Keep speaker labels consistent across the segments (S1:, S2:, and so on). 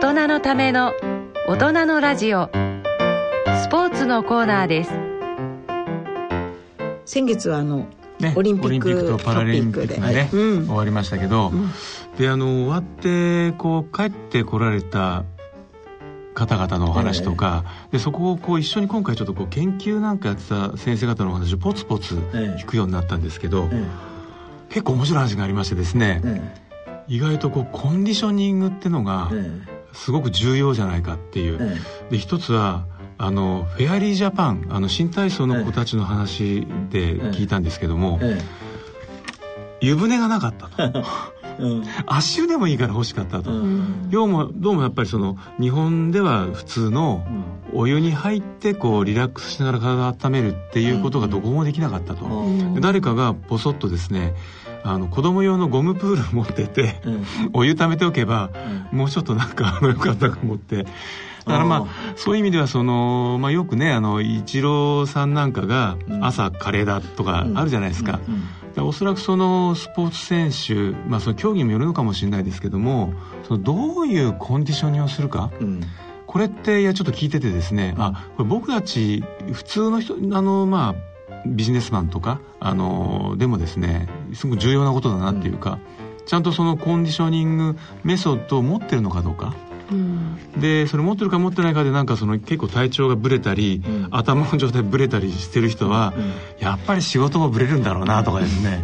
S1: 大人のための大人のラジオ。スポーツのコーナーです。
S2: 先月はあの、
S3: ね、
S2: オリンピック
S3: とパラリンピックがね、うん、終わりましたけど、うん、であの終わってこう帰ってこられた方々のお話とか、えー、でそこをこう一緒に今回ちょっとこう研究なんかやってた先生方のお話をポツポツ聞くようになったんですけど、えー、結構面白い話がありましてですね、えー、意外とこうコンディショニングってのがすごく重要じゃないかっていう、で一つはあのフェアリージャパンあの新体操の子たちの話で聞いたんですけども、湯船がなかったと。足湯でもいいから欲しかったと、うん、どうもどうもやっぱりその日本では普通のお湯に入ってこうリラックスしながら体を温めるっていうことがどこもできなかったと、うん、誰かがぼそっとですねあの子供用のゴムプール持ってて、うん、お湯溜めておけば、もうちょっとなんかあのよかったと思って。だからまあそういう意味ではその、まあ、よくねあのイチローさんなんかが朝カレーだとかあるじゃないですか、おそらくそのスポーツ選手、まあ、その競技にもよるのかもしれないですけどもそのどういうコンディショニングをするか、うん、これっていやちょっと聞いててですね、あこれ僕たち普通の人あのまあビジネスマンとかあのでもですねすごく重要なことだなっていうか、うん、ちゃんとそのコンディショニングメソッドを持ってるのかどうか。でそれ持ってるか持ってないかでなんかその結構体調がぶれたり、うん、頭の状態ぶれたりしてる人は、うん、やっぱり仕事もぶれるんだろうなとかですね、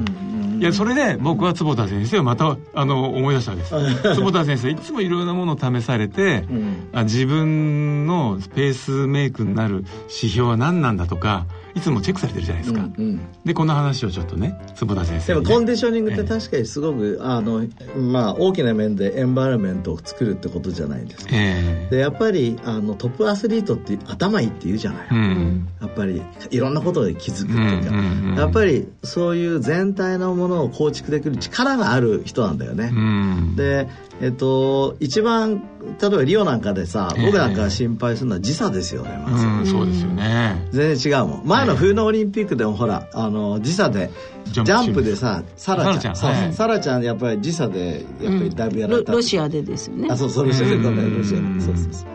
S3: いやそれで僕は坪田先生をまたあの思い出したわけです。坪田先生いつもいろいろなものを試されて、うん、あ自分のペースメイクになる指標は何なんだとかいつもチェックされてるじゃないですか、うんうん、でこんな話をちょっとね坪田先生、
S4: ね、でもコンディショニングって確かにすごく、えー、あのまあ大きな面でエンバイラメントを作るってことじゃないですか、えー、でやっぱりあのトップアスリートって頭いいって言うじゃない、うん、やっぱりいろんなことで気づくっていうか、うんうんうん、やっぱりそういう全体のものを構築できる力がある人なんだよね、うん、でえっと、一番例えばリオなんかでさ、僕なんか心配するのは時差ですよねまず、
S3: うん、そうですよね。
S4: 全然違うもん。前の冬のオリンピックでもほらあの時差でジャンプでさサラちゃん。サラちゃん,、サラちゃんやっぱり時差でやっぱりだいぶやられた、
S2: ロシアでですよね。
S4: あそうそうロシアでロシアで。そうそうそう。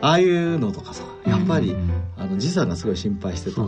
S4: ああいうのとかさやっぱり、あの時差がすごい心配してた。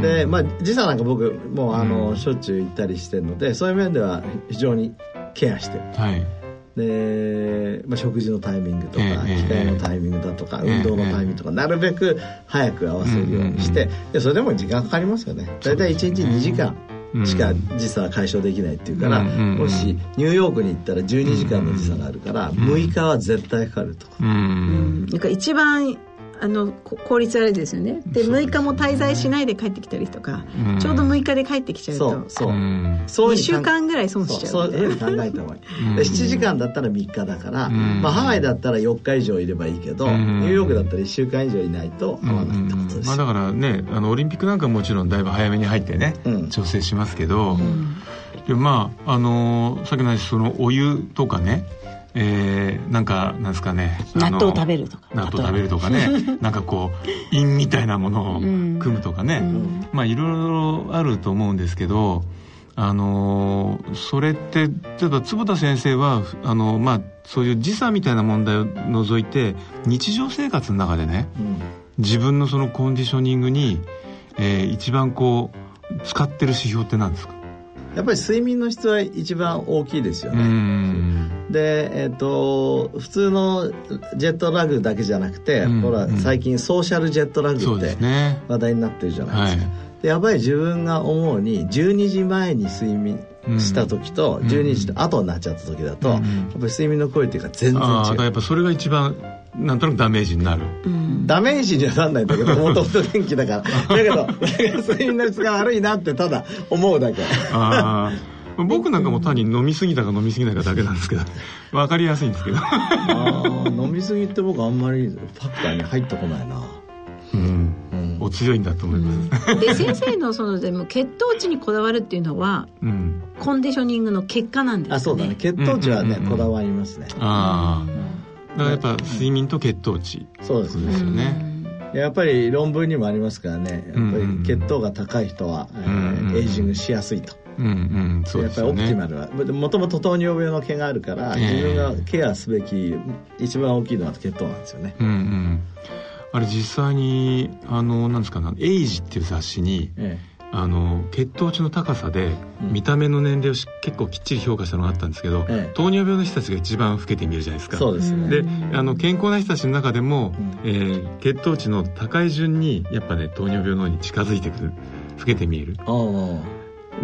S4: で、まあ、時差なんか僕もうあの、しょっちゅう行ったりしてるのでそういう面では非常にケアして。る、はいで、まあ、食事のタイミングとか、機械のタイミングだとか、運動のタイミングとか、なるべく早く合わせるようにして、でそれでも時間かかりますよね。大体1日2時間しか時差は解消できないっていうから、もしニューヨークに行ったら12時間の時差があるから、6日は絶対かかると。うん、
S2: なんか一番あの効率悪いですよね。でで、ね、6日も滞在しないで帰ってきたりとか、うん、ちょうど6日で帰ってきちゃうと。そうそう、うん、2週間ぐらい損しちゃう。
S4: そうそういうふうに考えた方がいい、うん、7時間だったら3日だから、まあ、ハワイだったら4日以上いればいいけど、ニューヨークだったら1週間以上いないと合わないってことです、まあ、
S3: だからねあのオリンピックなんかもちろんだいぶ早めに入ってね、調整しますけど、でまああのさっきの話そのお湯とかねえー、なんかなんですかね。
S2: 納豆食べるとか。
S3: 納豆食べるとかね。なんかこう陰みたいなものを組むとかね、うん、まあいろいろあると思うんですけどあのー、それって例えば坪田先生はあの、まあ、そういう時差みたいな問題を除いて日常生活の中でね、うん、自分のそのコンディショニングに、えー、一番こう使ってる指標って何ですか？
S4: やっぱり睡眠の質は一番大きいですよね。で、えっ、ー、と普通のジェットラグだけじゃなくて、ほら最近ソーシャルジェットラグって話題になってるじゃないですか。でやっぱり自分が思うに12時前に睡眠した時と12時後になっちゃった時だと、やっぱり睡眠のクオリティが全然違う。
S3: やっぱそれが一番なんとなくダメージになる、
S4: うん、ダメージにはなんないんだけどもともと元気だから。だけど睡眠の質が悪いなってただ思うだけ。あ
S3: あ僕なんかも単に飲みすぎたか飲みすぎないかだけなんですけど分かりやすいんですけど。あ
S4: 飲みすぎって僕あんまりファクターに入ってこないな。
S3: うん、うん、お強いんだと思います、
S2: うん、で先生のそのでも血糖値にこだわるっていうのは、うん、コンディショニングの結果なんですね。あ
S4: そうだね。血糖値はね、こだわりますね。あ
S3: あだからやっぱ睡眠と血糖値、
S4: そうですね。よね。やっぱり論文にもありますからね。やっぱり血糖が高い人は、えー、エイジングしやすいと。うんうんそうですね、やっぱりオプティマルは。もともと糖尿病の毛があるから、自分がケアすべき一番大きいのは血糖なんですよね。うんうん。
S3: あれ実際にあのなんですか「エイジ」っていう雑誌に、ええあの血糖値の高さで見た目の年齢を結構きっちり評価したのがあったんですけど、ええ、糖尿病の人たちが一番老けて見えるじゃないですか。
S4: そうですね。
S3: であの健康な人たちの中でも、うん、えー、血糖値の高い順にやっぱね糖尿病の方に近づいてくる老けて見える。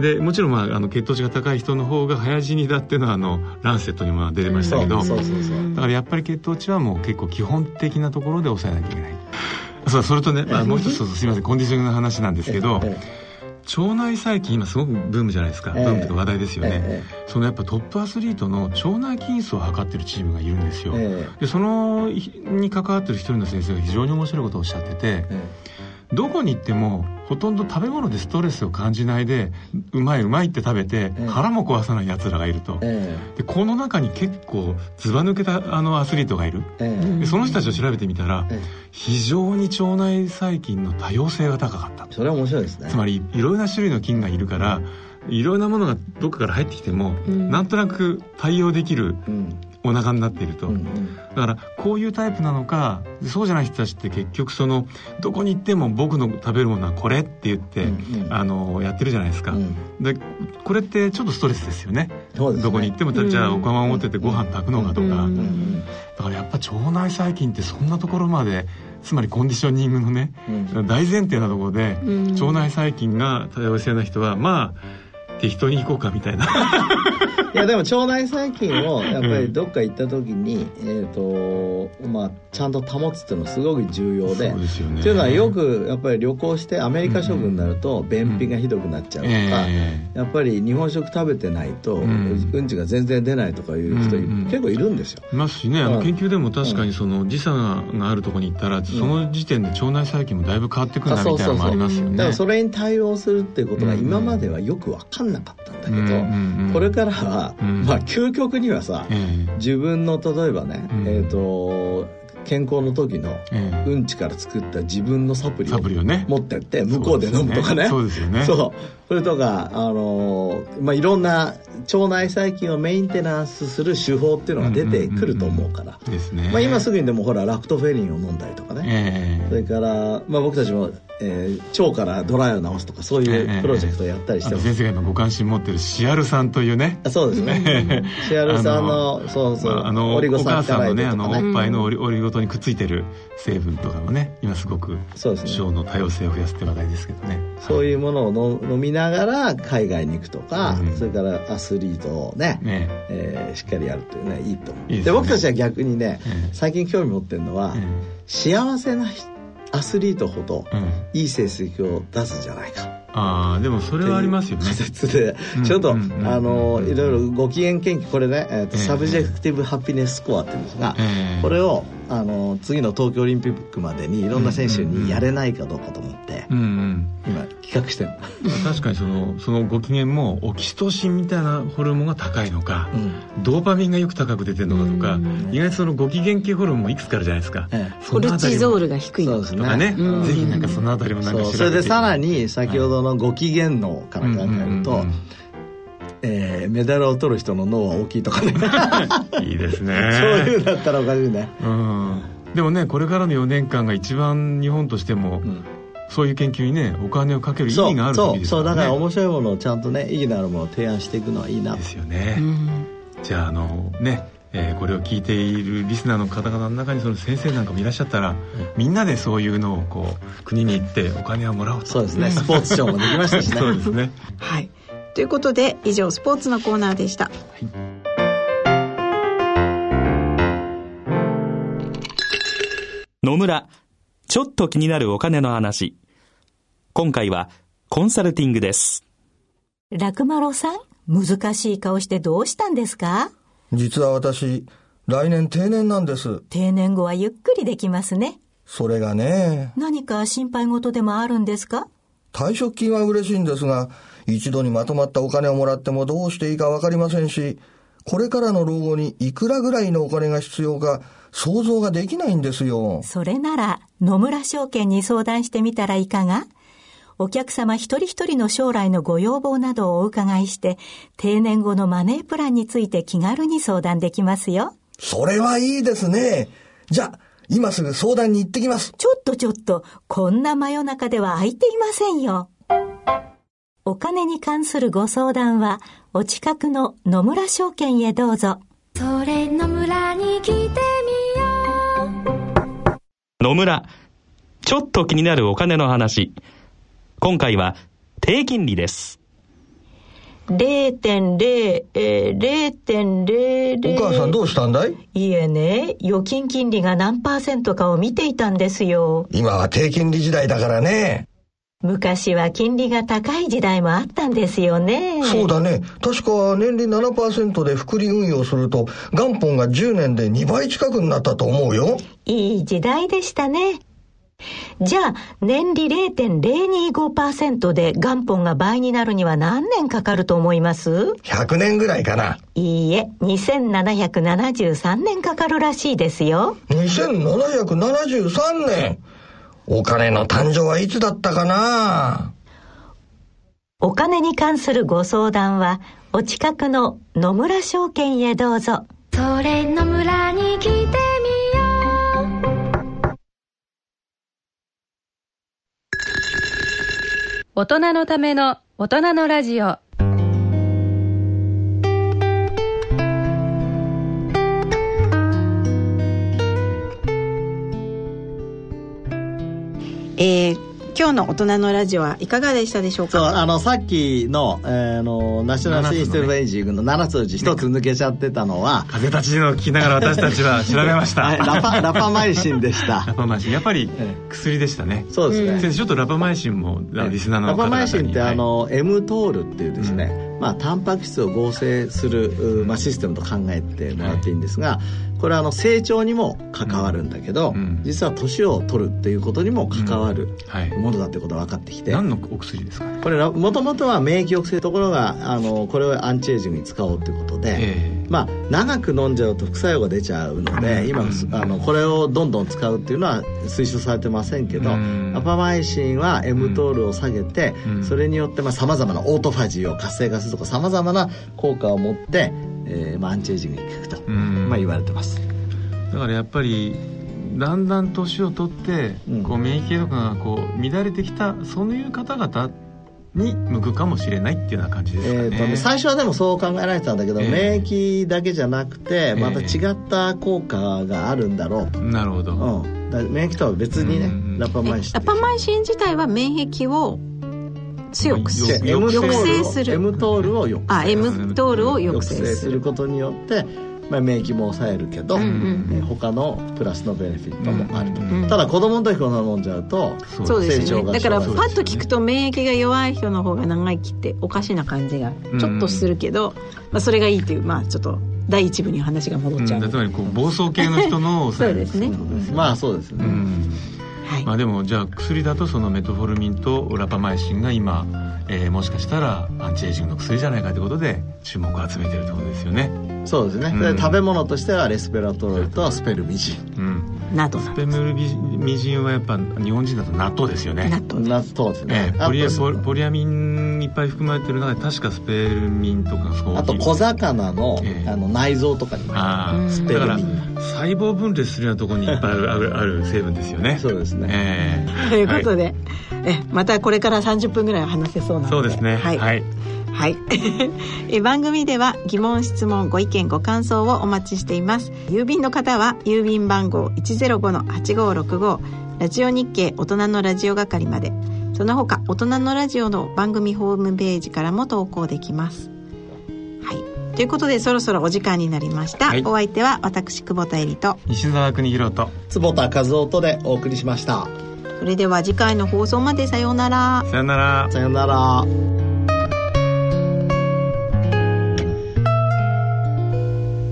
S3: でもちろん、まあ、あの血糖値が高い人の方が早死にだっていうのはあのランセットにも出てましたけどだからやっぱり血糖値はもう結構基本的なところで抑えなきゃいけない。そうそれとね、まあ、もう一つすみませんコンディショニングの話なんですけど、ええ腸内細菌今すごくブームじゃないですか、ブームというか話題ですよね、えー、そのやっぱトップアスリートの腸内菌数を測ってるチームがいるんですよ、えー、でそのに関わってる一人の先生が非常に面白いことをおっしゃってて、えーどこに行ってもほとんど食べ物でストレスを感じないでうまいうまいって食べて、腹も壊さないやつらがいると、ええ、でこの中に結構ずば抜けたあのアスリートがいる、え、でその人たちを調べてみたら、非常に腸内細菌の多様性が高かった。
S4: それは面白いですね。
S3: つまりいろいろな種類の菌がいるからいろんなものがどっかから入ってきても、うん、なんとなく対応できるお腹になっていると、うんうん、だからこういうタイプなのかそうじゃない人たちって結局そのどこに行っても僕の食べるものはこれって言って、うんうん、あのやってるじゃないですか、うん、でこれってちょっとストレスですよね、ね、どこに行ってもじゃあお釜を持っててご飯炊くのかとか、だからやっぱ腸内細菌ってそんなところまでつまりコンディショニングのね、大前提なところで、腸内細菌が多様性な人はまあ適当に行こうかみたいな
S4: いやでも腸内細菌をやっぱりどっか行った時に、うん、えっ、ー、とまあちゃんと保つっていうのはすごく重要でそうですよ、ね、っていうのはよくやっぱり旅行してアメリカ食になると便秘がひどくなっちゃうとか、うんえ。ー、やっぱり日本食食べてないと、うん、うんちが全然出ないとかいう人、結構いるんですよ。
S3: いますしね。あの研究でも確かにその時差があるところに行ったらその時点で腸内細菌もだいぶ変わってくるなみたいなのもありますよね。だから
S4: それに対応するっていうことが今まではよく分かんなかったんだけど、これからはうん、まあ究極にはさ、自分の例えばね、えっ、ー、と健康の時のうんちから作った自分のサプリを持ってって向こうで飲むとかね。
S3: そうですよね。
S4: そう。それとかあのまあいろんな腸内細菌をメンテナンスする手法っていうのが出てくると思うから、
S3: ですね。
S4: まあ、今すぐにでもほらラクトフェリンを飲んだりとかね、それから、まあ、僕たちもえー、腸からドライを直すとかそういうプロジェクトをやったりしてます、
S3: えー、先生が今ご関心持ってるシアル酸というね。
S4: そうですね。シアル酸のそうそう、まあ、あの
S3: オリゴ酸お母さんのねあのおっぱいのオリオリゴ糖にくっついてる成分とかもね今すごくそうです、ね、腸の多様性を増やすって話題ですけどね。
S4: そういうものをの飲みながら海外に行くとか、うん、それからアスリートをねね、えー、しっかりやるというねいいと思う。で、ね、僕たちは逆にね、最近興味持ってるのは、幸せな人アスリートほどいい成績を出すんじゃないか、
S3: ああでもそれはありますよね。仮
S4: 説で。ちょっと、あのいろいろご機嫌研究これね、えーと subjective happiness score っていうんですが、これをあの次の東京オリンピックまでにいろんな選手にやれないかどうかと思って、うんうん、今企画してる
S3: 確かにそのそのご機嫌もオキシトシンみたいなホルモンが高いのか、うん、ドーパミンがよく高く出てるのかとか、意外とそのご機嫌系ホルモンもいくつかあるじゃないですか、え
S2: え、コルチゾールが低いの
S3: か。とかね、ね、ぜひなんかそのあたりもなんか
S4: それでさらに先ほどのご機嫌脳から考えると、えー、メダルを取る人の脳は大きいとかね。
S3: いいですね。
S4: そういうんだったらおかしいね、う
S3: ん、でもねこれからの4年間が一番日本としても、うん。そういう研究にねお金をかける意味がある
S4: 時ですからね。そうだから面白いものをちゃんとね意義のあるものを提案していくのはいいな。
S3: ですよね、うん、じゃああのねえー、これを聞いているリスナーの方々の中にその先生なんかもいらっしゃったら、うん、みんなでそういうのをこう国に行ってお金をもらおうと。
S4: そうですね。スポーツ賞もできましたしね。
S3: そうですね。
S2: はいということで以上スポーツのコーナーでした、はい
S5: 野村ちょっと気になるお金の話。今回はコンサルティングです。
S6: ラクマロさん、難しい顔してどうしたんですか？
S7: 実は私、来年定年なんです。
S6: 定年後はゆっくりできますね。
S7: それがね。
S6: 何か心配事でもあるんですか？
S7: 退職金は嬉しいんですが、一度にまとまったお金をもらってもどうしていいかわかりませんし、これからの老後にいくらぐらいのお金が必要か想像ができないんですよ。
S6: それなら野村証券に相談してみたらいかが？お客様一人一人の将来のご要望などをお伺いして、定年後のマネープランについて気軽に相談できますよ。
S7: それはいいですね。じゃあ、今すぐ相談に行ってきます。
S6: ちょっとちょっと、こんな真夜中では空いていませんよ。お金に関するご相談は、お近くの野村証券へどうぞ。それ野村に来てみよ
S5: う。野村、ちょっと気になるお金の話。今回は、低金利です。
S6: 0.0、えー、0.00。
S7: お母さんどうしたんだい
S6: いえね、預金金利が何パーセントかを見ていたんですよ。
S7: 今は低金利時代だからね。
S6: 昔は金利が高い時代もあったんですよね。
S7: そうだね。確か年利7%で複利運用すると元本が10年で2倍近くになったと思うよ。
S6: いい時代でしたね。じゃあ、年利0.025%で元本が倍になるには何年かかると思います
S7: ?100 年ぐらいかな。
S6: いいえ、2773年かかるらしいですよ。
S7: 2773年お金の誕生はいつだったかな？
S6: お金に関するご相談は、お近くの野村証券へどうぞ。それ野村に来てみよ
S1: う。大人のための大人のラジオ。
S2: えー今日の大人のラジオはいかがでしたでしょうか？
S4: そうあのさっきの,、えー、のナショナルシステムエイジングの7つのうち1つ抜けちゃってたのは
S3: 風立ちの聞きながら私たちは調べました、
S4: ラパラパマイシンでした。
S3: ラパマイシンやっぱり薬でしたね。
S4: そうですね、
S3: 先生ちょっとラパマイシンもリスナーの
S4: ラパマイシンってあの、エムトールっていうですね、うん、まあ、タンパク質を合成する、まあ、システムと考えてもらっていいんですが、これはあの成長にも関わるんだけど、うん、実は年を取るっていうことにも関わるものだってことが分かってきて、
S3: 何のお薬ですか、ね、
S4: これもともとは免疫抑制ところがあのこれをアンチエイジングに使おうということで、えー、まあ長く飲んじゃうと副作用が出ちゃうので、今、あのこれをどんどん使うっていうのは推奨されてませんけど、ラパマイシンは mTOR を下げて、それによってさまざ、まなオートファジーを活性化するとかさまざまな効果を持ってえーまあ、アンチエイジングに効くと、まあ、言われてます。
S3: だからやっぱりだんだん年を取って、こう免疫系統がこう乱れてきたそういう方々に向くかもしれないっていうような感じですかね、えーと、
S4: 最初はでもそう考えられてたんだけど、えー、免疫だけじゃなくてまた違った効果があるんだろうと、
S3: なるほど、
S4: うん、免疫とは別にね、ラパマイシン
S2: ラパマイシン自体は免疫を強くする。抑制する。
S4: M トールを抑制
S2: あ M トールを抑制
S4: する。ことによってまあ、免疫も抑えるけど、うんうん、他のプラスのベネフィットもあると、うんうん、ただ子供の時こんな飲んじゃうと
S2: そうですよねだからパッと聞くと免疫が弱い人の方が長生きっておかしな感じがちょっとするけど、まあ、それがいいというまあちょっと第一部に話が戻っちゃう、うん、
S3: つまりこう暴走系の人の
S2: そうですね。
S4: まあそうですね、
S3: はい、まあでもじゃあ薬だとそのメトフォルミンとラパマイシンが今えー、もしかしたらアンチエイジングの薬じゃないかということで注目を集めてるということですよね。
S4: そうですね、うん、食べ物としてはレスペラトロルとスペルミジ。ン、うん
S2: など
S3: スペムルミジンはやっぱ日本人だと納豆ですよね。
S2: 納豆
S4: 納豆ですね、
S3: えー、ポリアポリアミンいっぱい含まれてる中で確かスペルミンとか
S4: そうあと小魚のえー、あの内臓とかにも。あ
S3: スペルミン。細胞分裂するようなところにいっぱいあるあるある成分ですよね。
S4: そうですね、
S2: えー、ということで、はい、えまたこれから30分ぐらい話せそうなので。
S3: そうですね。はい、はい
S2: はい。え番組では疑問、質問、ご意見、ご感想をお待ちしています。郵便の方は郵便番号105-8565ラジオ日経大人のラジオ係まで。その他、大人のラジオの番組ホームページからも投稿できます。はい。ということで、そろそろお時間になりました。はい、お相手は私、久保田恵里と
S3: 西澤邦弘と
S4: 坪田和夫とでお送りしました。
S2: それでは次回の放送までさようなら。
S3: さようなら。
S4: さようなら。